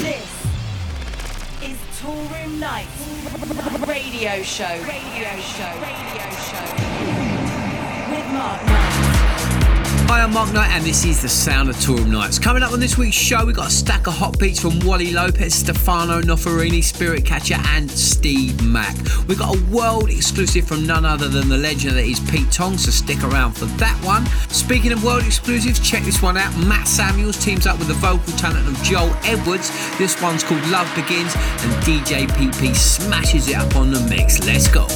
This is Toolroom Knights Radio Show. Radio Show. Radio Show. With Mark. Hi, I'm Mark Knight, and this is the sound of Toolroom Knights. Coming up on this week's show, we've got a stack of hot beats from Wally Lopez, Stefano Noferini, Spirit Catcher, and Steve Mac. We've got a world exclusive from none other than the legend that is Pete Tong, so stick around for that one. Speaking of world exclusives, check this one out. Matt Samuels teams up with the vocal talent of Joel Edwards. This one's called Love Begins, and DJ PP smashes it up on the mix. Let's go.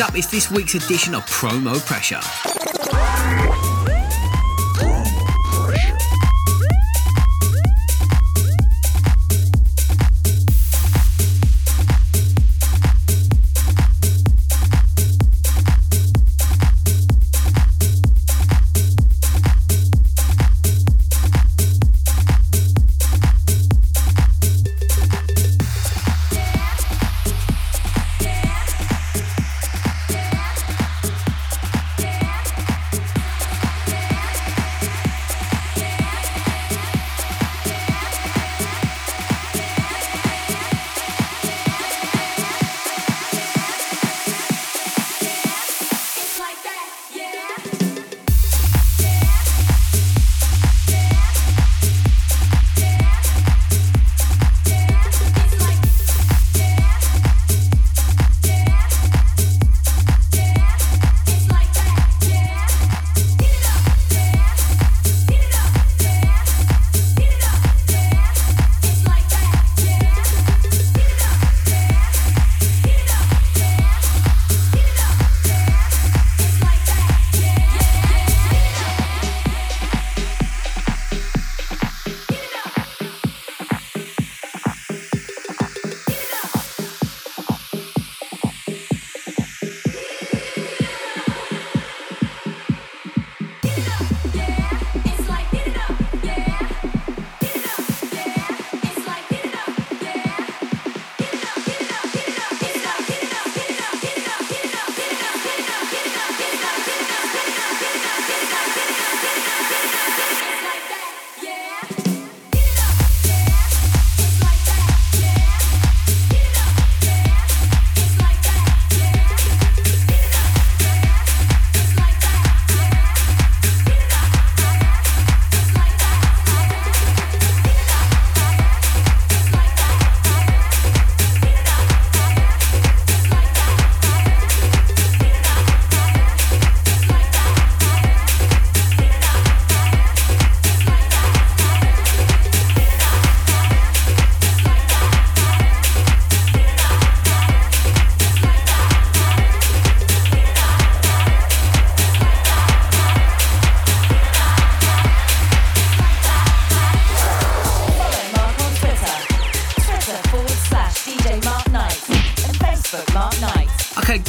Up, it's this week's edition of Promo Pressure.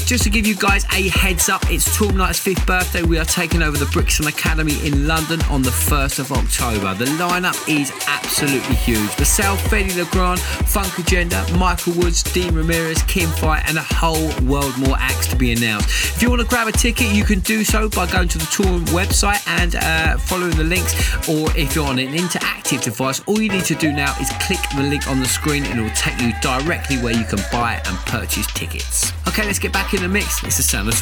Just to give you guys a heads up, it's Toolroom Knights' fifth birthday. We are taking over the Brixton Academy in London on the 1st of October. The lineup is absolutely huge. Myself, Fedde Le Grand, Funk Agenda, Michael Woods, Dean Ramirez, Kim Fai, and a whole world more acts to be announced. If you want to grab a ticket, you can do so by going to the Toolroom website and uh, following the links. Or if you're on an interactive device, all you need to do now is click the link on the screen and it will take you directly where you can buy and purchase tickets. Okay, let's get back in the mix. Next, it's the Sound of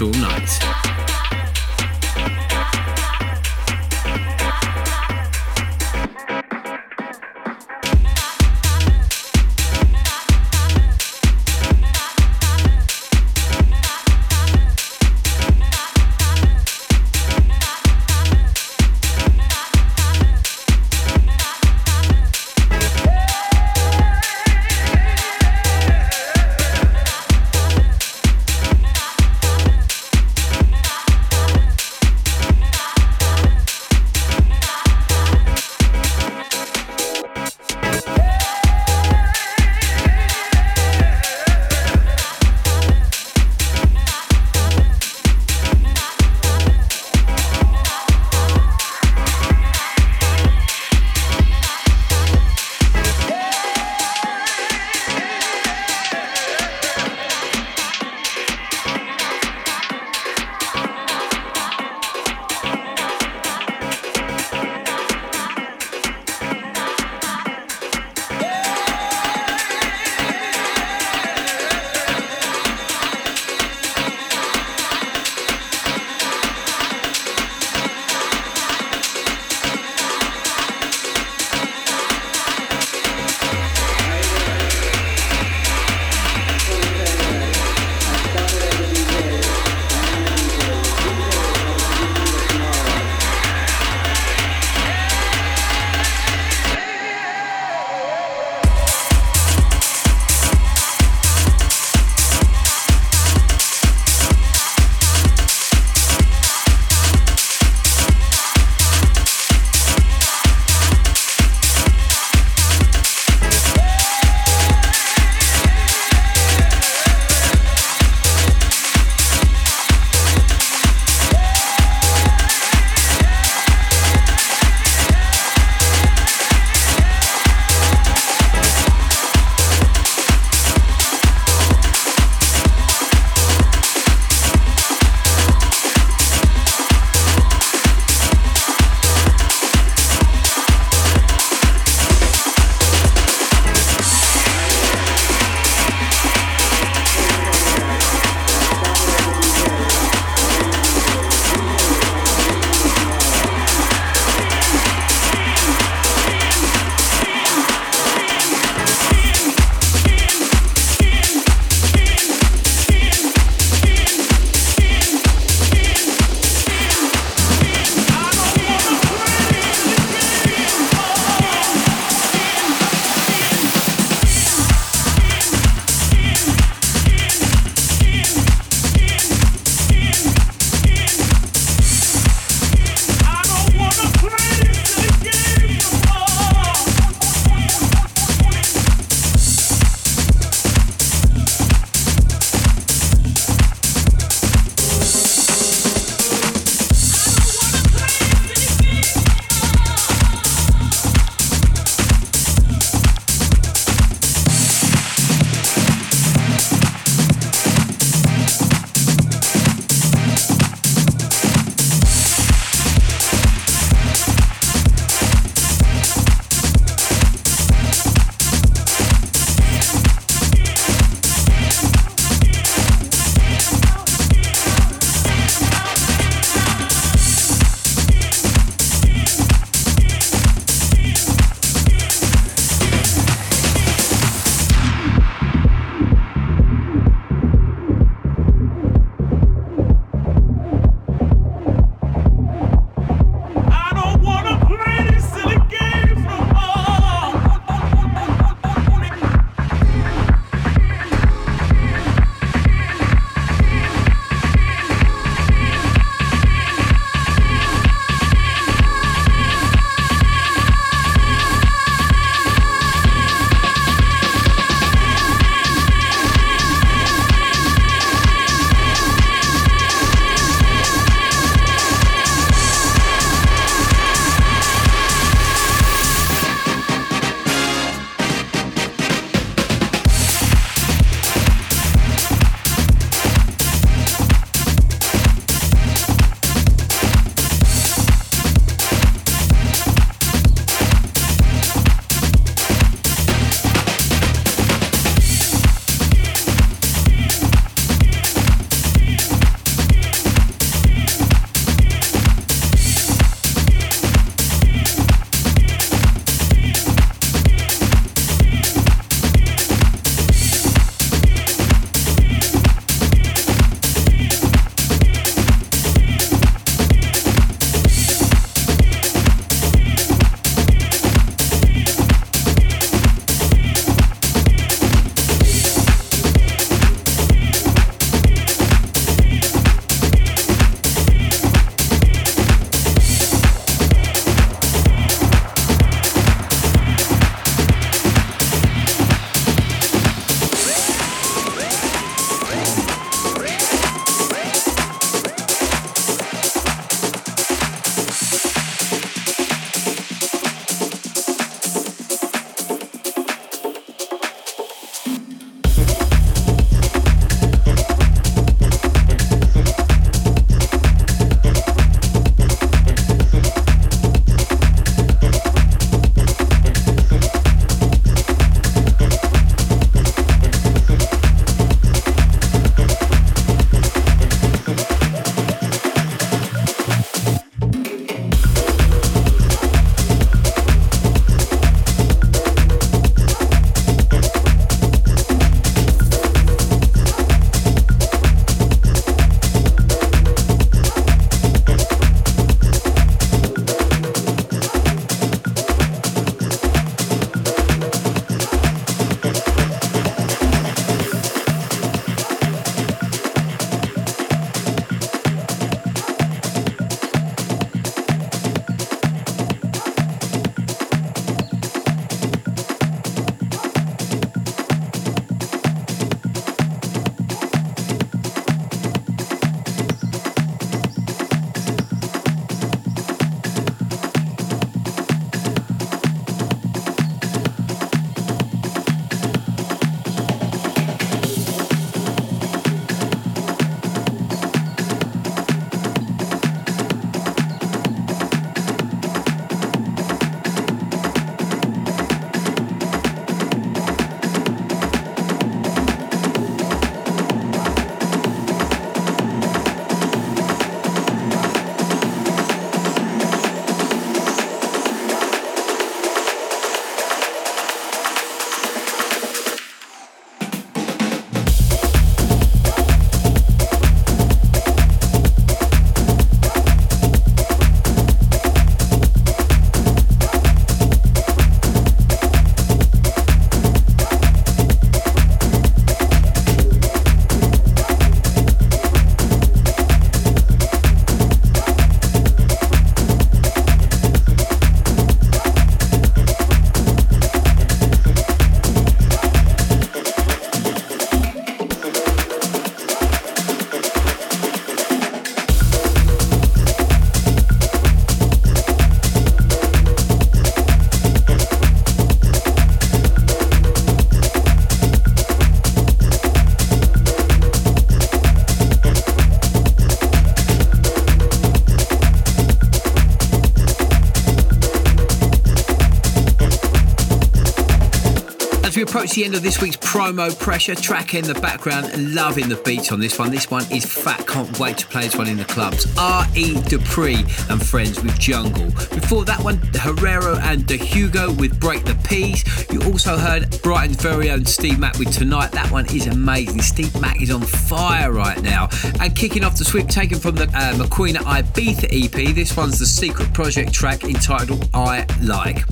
Knights. we approach the end of this week's promo pressure, track in the background, loving the beats on this one. This one is fat, can't wait to play this one in the clubs. R.E. Dupree and Friends with Jungle. Before that one, Herrero and De Hugo with Break the Peace. You also heard Brighton's very own Steve Mac with Tonight. That one is amazing. Steve Mac is on fire right now. And kicking off the sweep, taken from the uh, McQueen Ibiza EP, this one's the Secret Project track entitled I Like.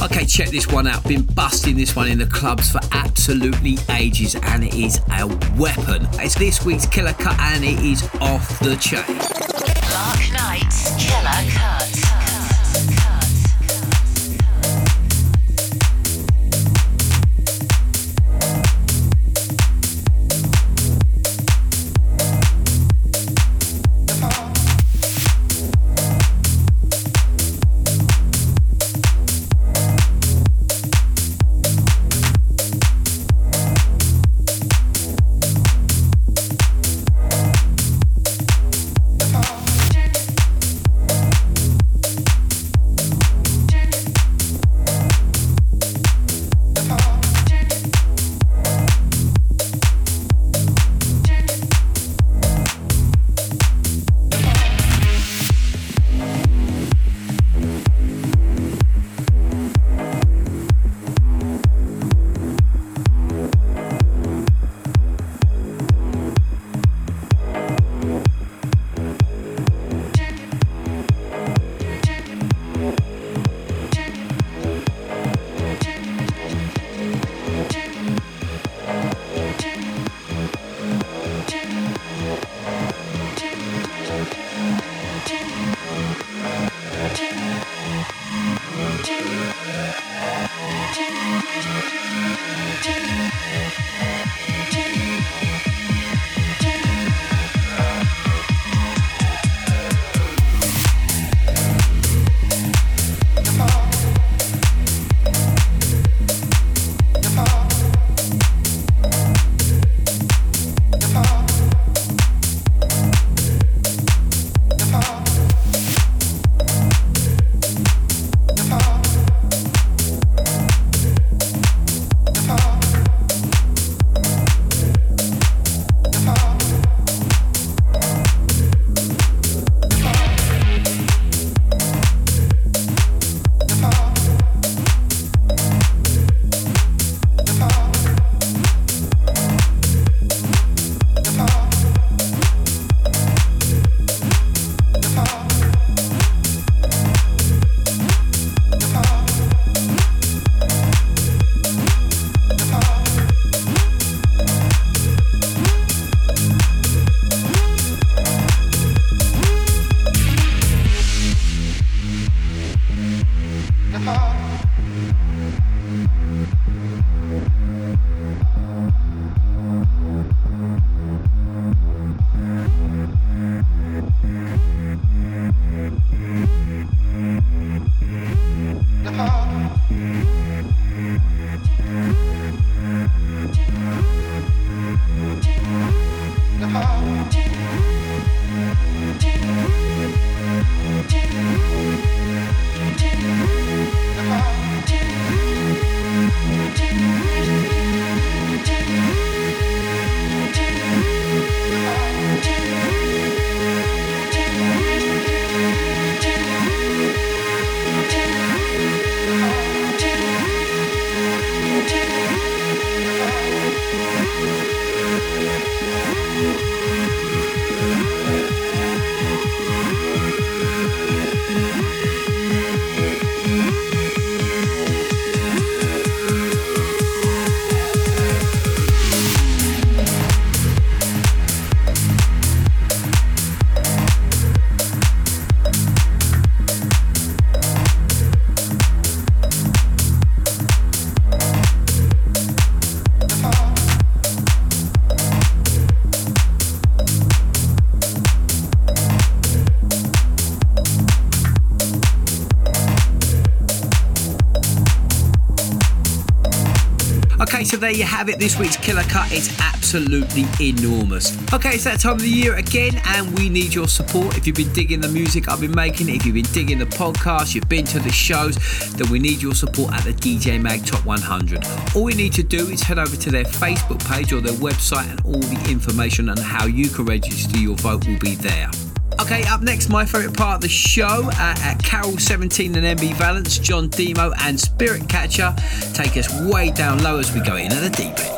Okay, check this one out. Been busting this one in the clubs for absolutely ages, and it is a weapon. It's this week's killer cut, and it is off the chain. Mark Knight's Killer Cut. You have it. This week's Killer Cut is absolutely enormous. Okay, it's that time of the year again, and we need your support. If you've been digging the music I've been making, if you've been digging the podcast, you've been to the shows, then we need your support at the DJ Mag Top 100. All you need to do is head over to their Facebook page or their website, and all the information on how you can register your vote will be there. Okay, up next, my favourite part of the show uh, at Karol 17 and MB Valence, John Demo, and Spirit Catcher take us way down low as we go into the deep end.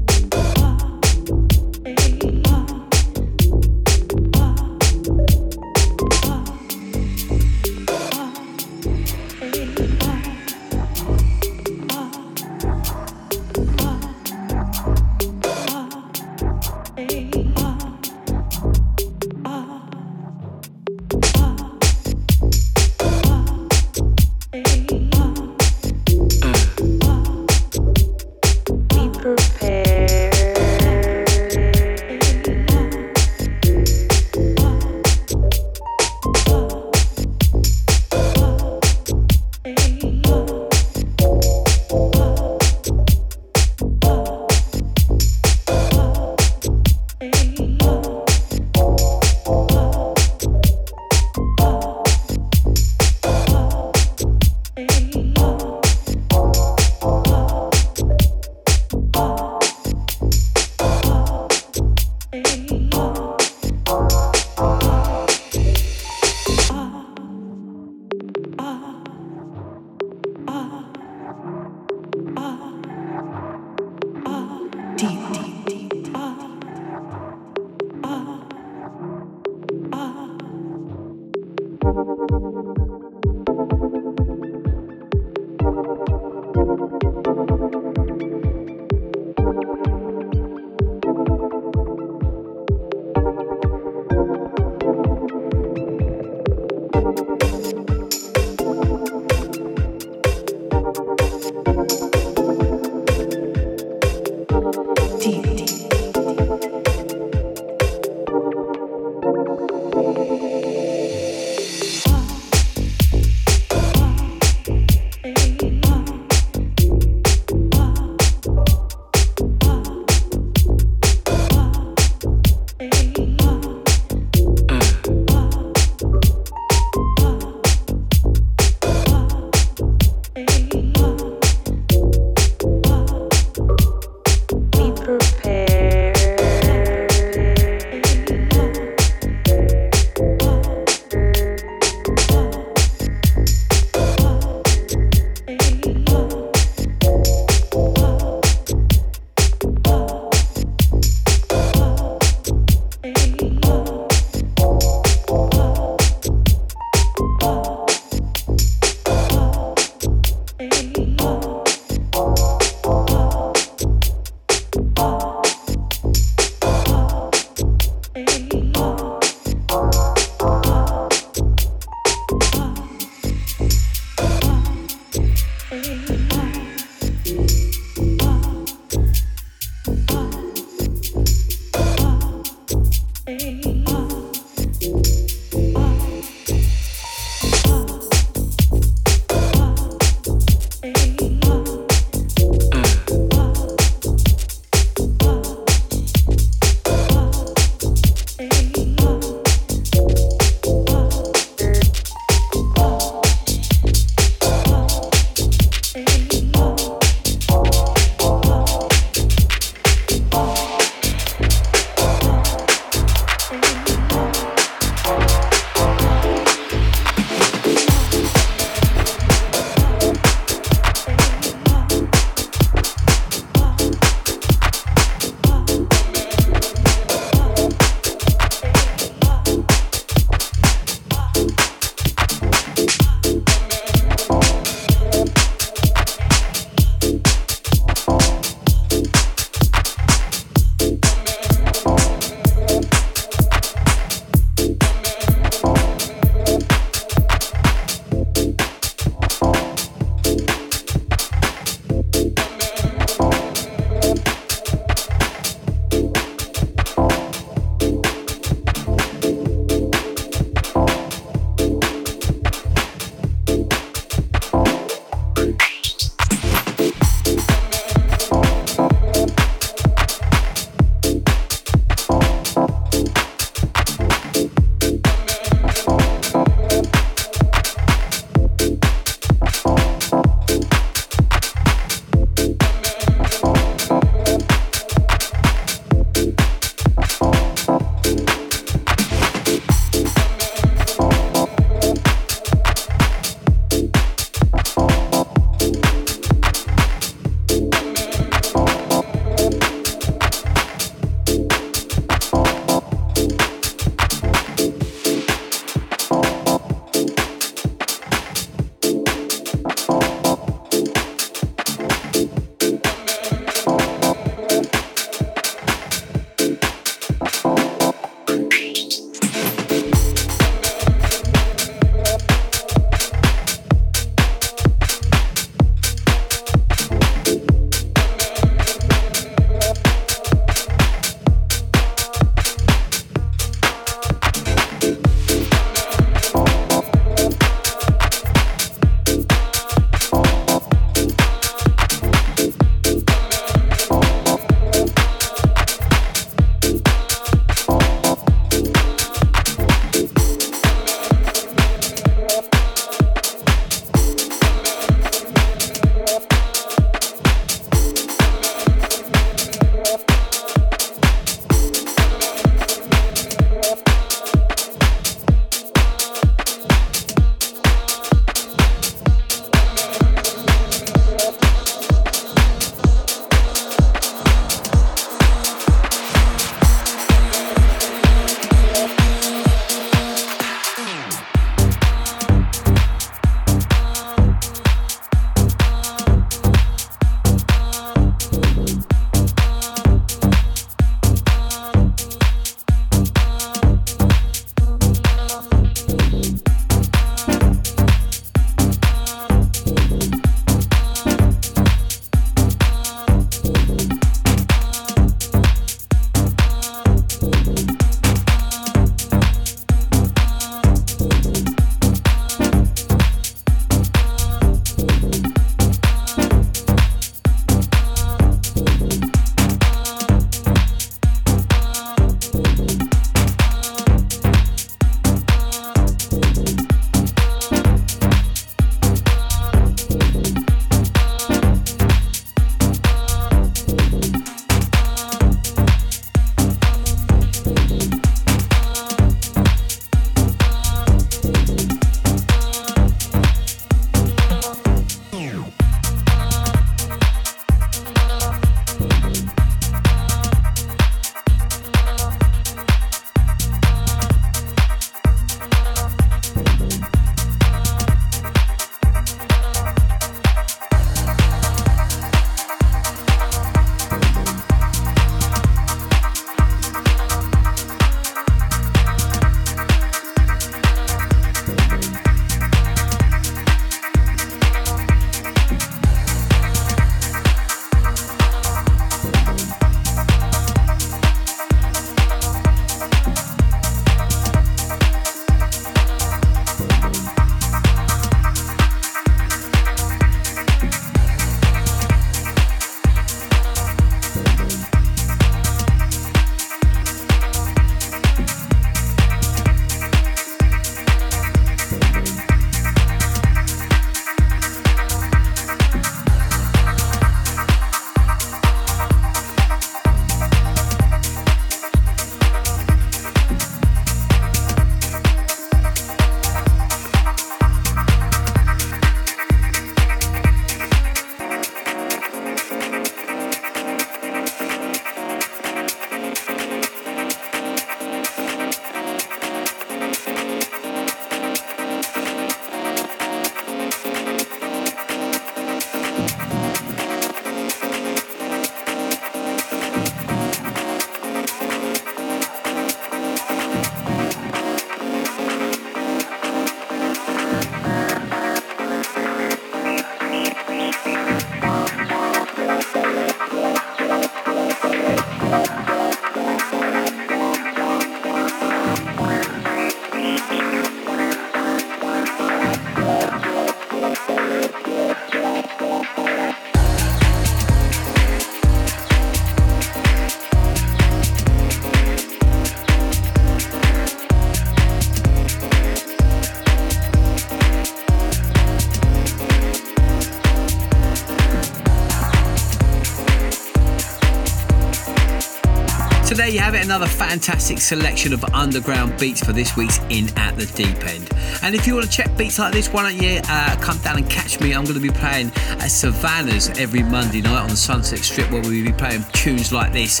Have it, another fantastic selection of underground beats for this week's In at the Deep End. And if you want to check beats like this, why don't you uh, come down and catch me? I'm going to be playing at Savannah's every Monday night on the Sunset Strip, where we'll be playing tunes like this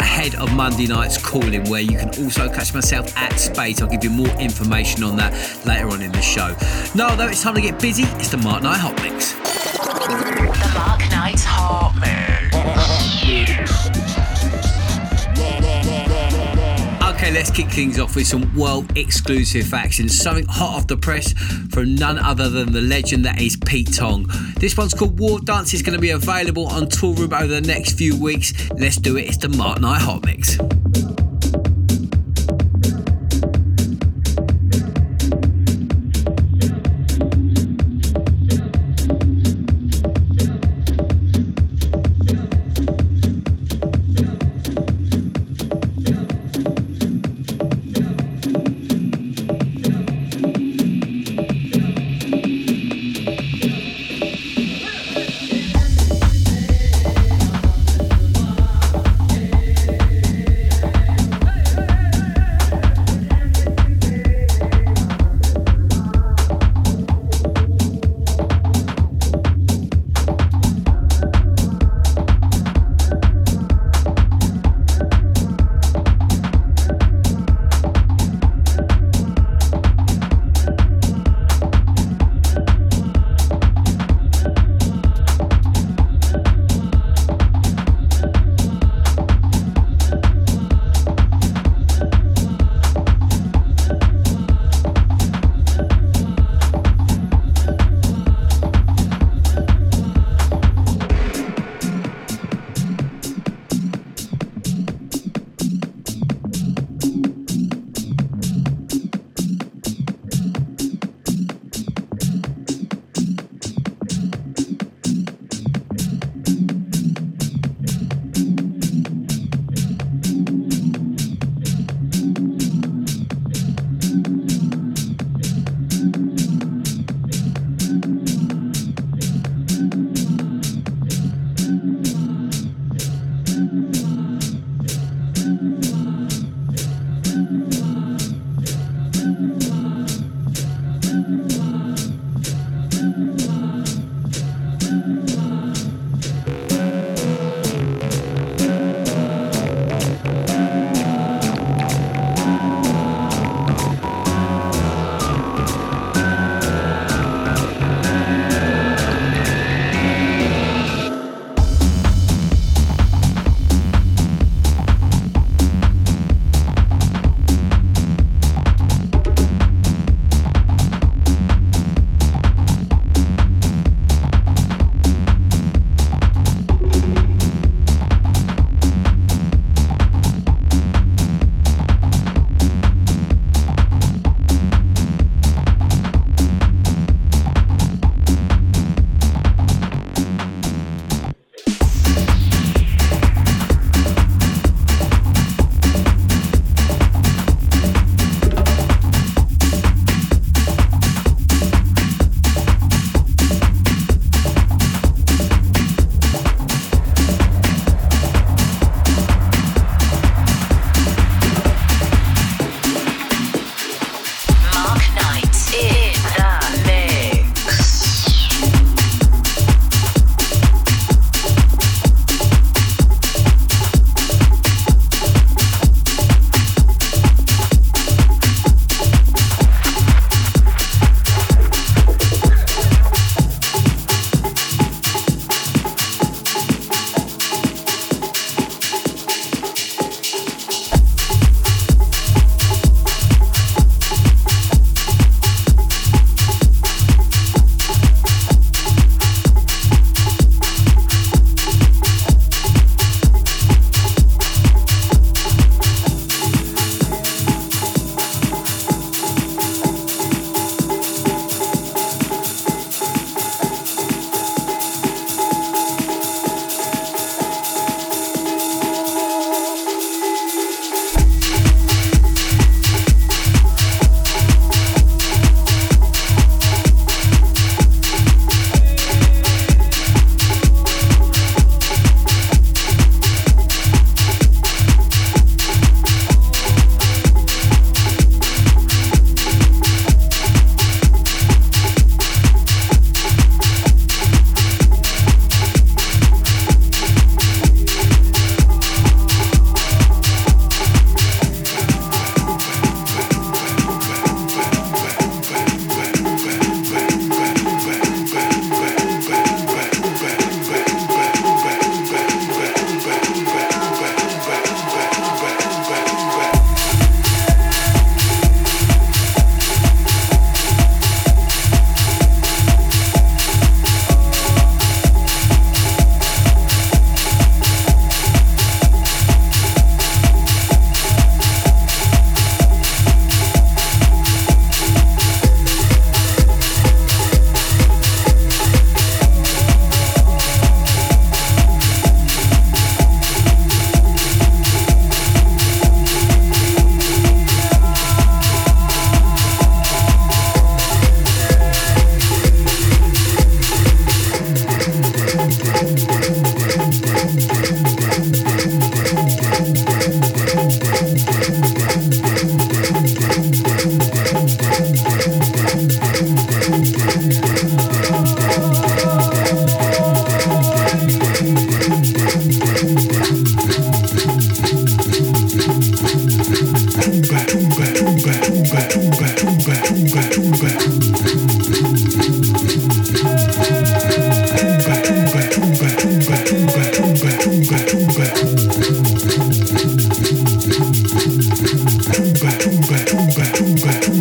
ahead of Monday night's calling, where you can also catch myself at Space. I'll give you more information on that later on in the show. Now, though, it's time to get busy. It's the Mark Knight Hot Mix. Let's kick things off with some world exclusive action. Something hot off the press from none other than the legend that is Pete Tong. This one's called War Dance. It's going to be available on Toolroom over the next few weeks. Let's do it. It's the Mark Knight Hot Mix.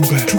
lugar.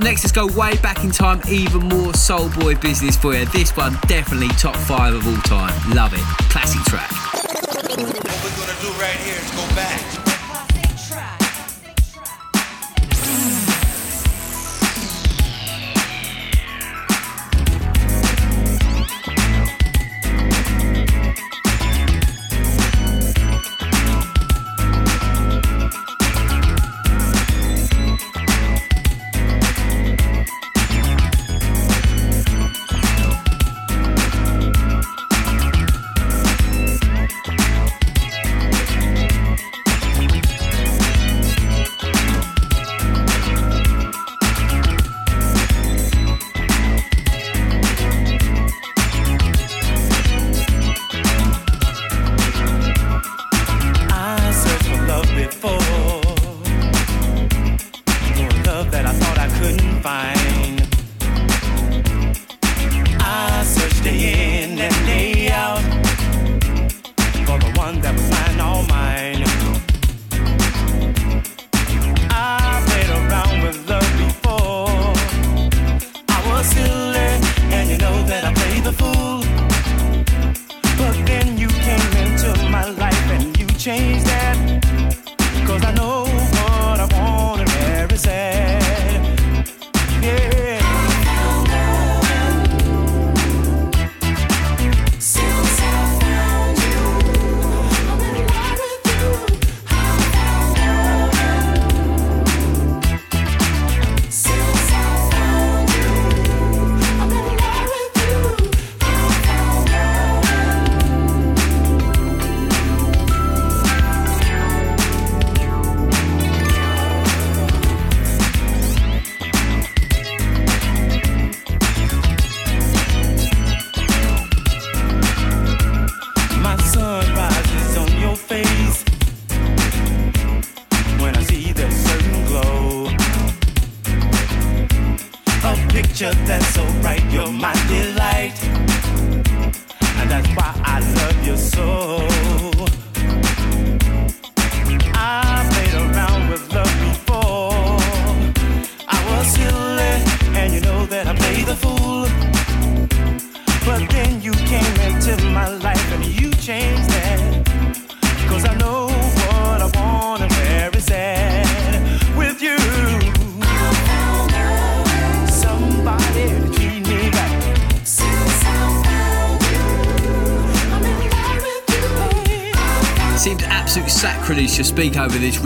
Next, let's go way back in time, even more soul boy business for you. This one definitely top five of all time. Love it. Classic track. What we're gonna do right here is go back.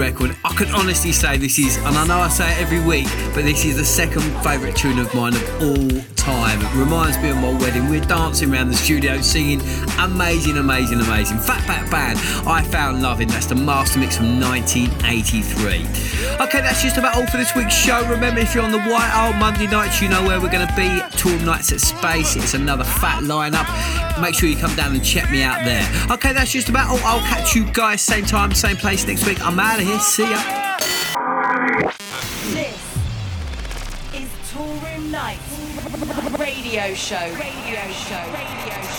Record. I can honestly say this is, and I know I say it every week, but this is the second favourite tune of mine of all time. It reminds me of my wedding. We're dancing around the studio singing amazing, amazing, amazing. Fatback Band, I Found Loving. That's the master mix from 1983. Okay, that's just about all for this week's show. Remember, if you're on the White Isle Monday nights, you know where we're going to be. Tour nights at Space. It's another fat lineup make sure you come down and check me out there. Okay, that's just about all. I'll catch you guys same time, same place next week. I'm out of here. See ya. This is Toolroom Knights Radio Show. Radio Show. Radio Show.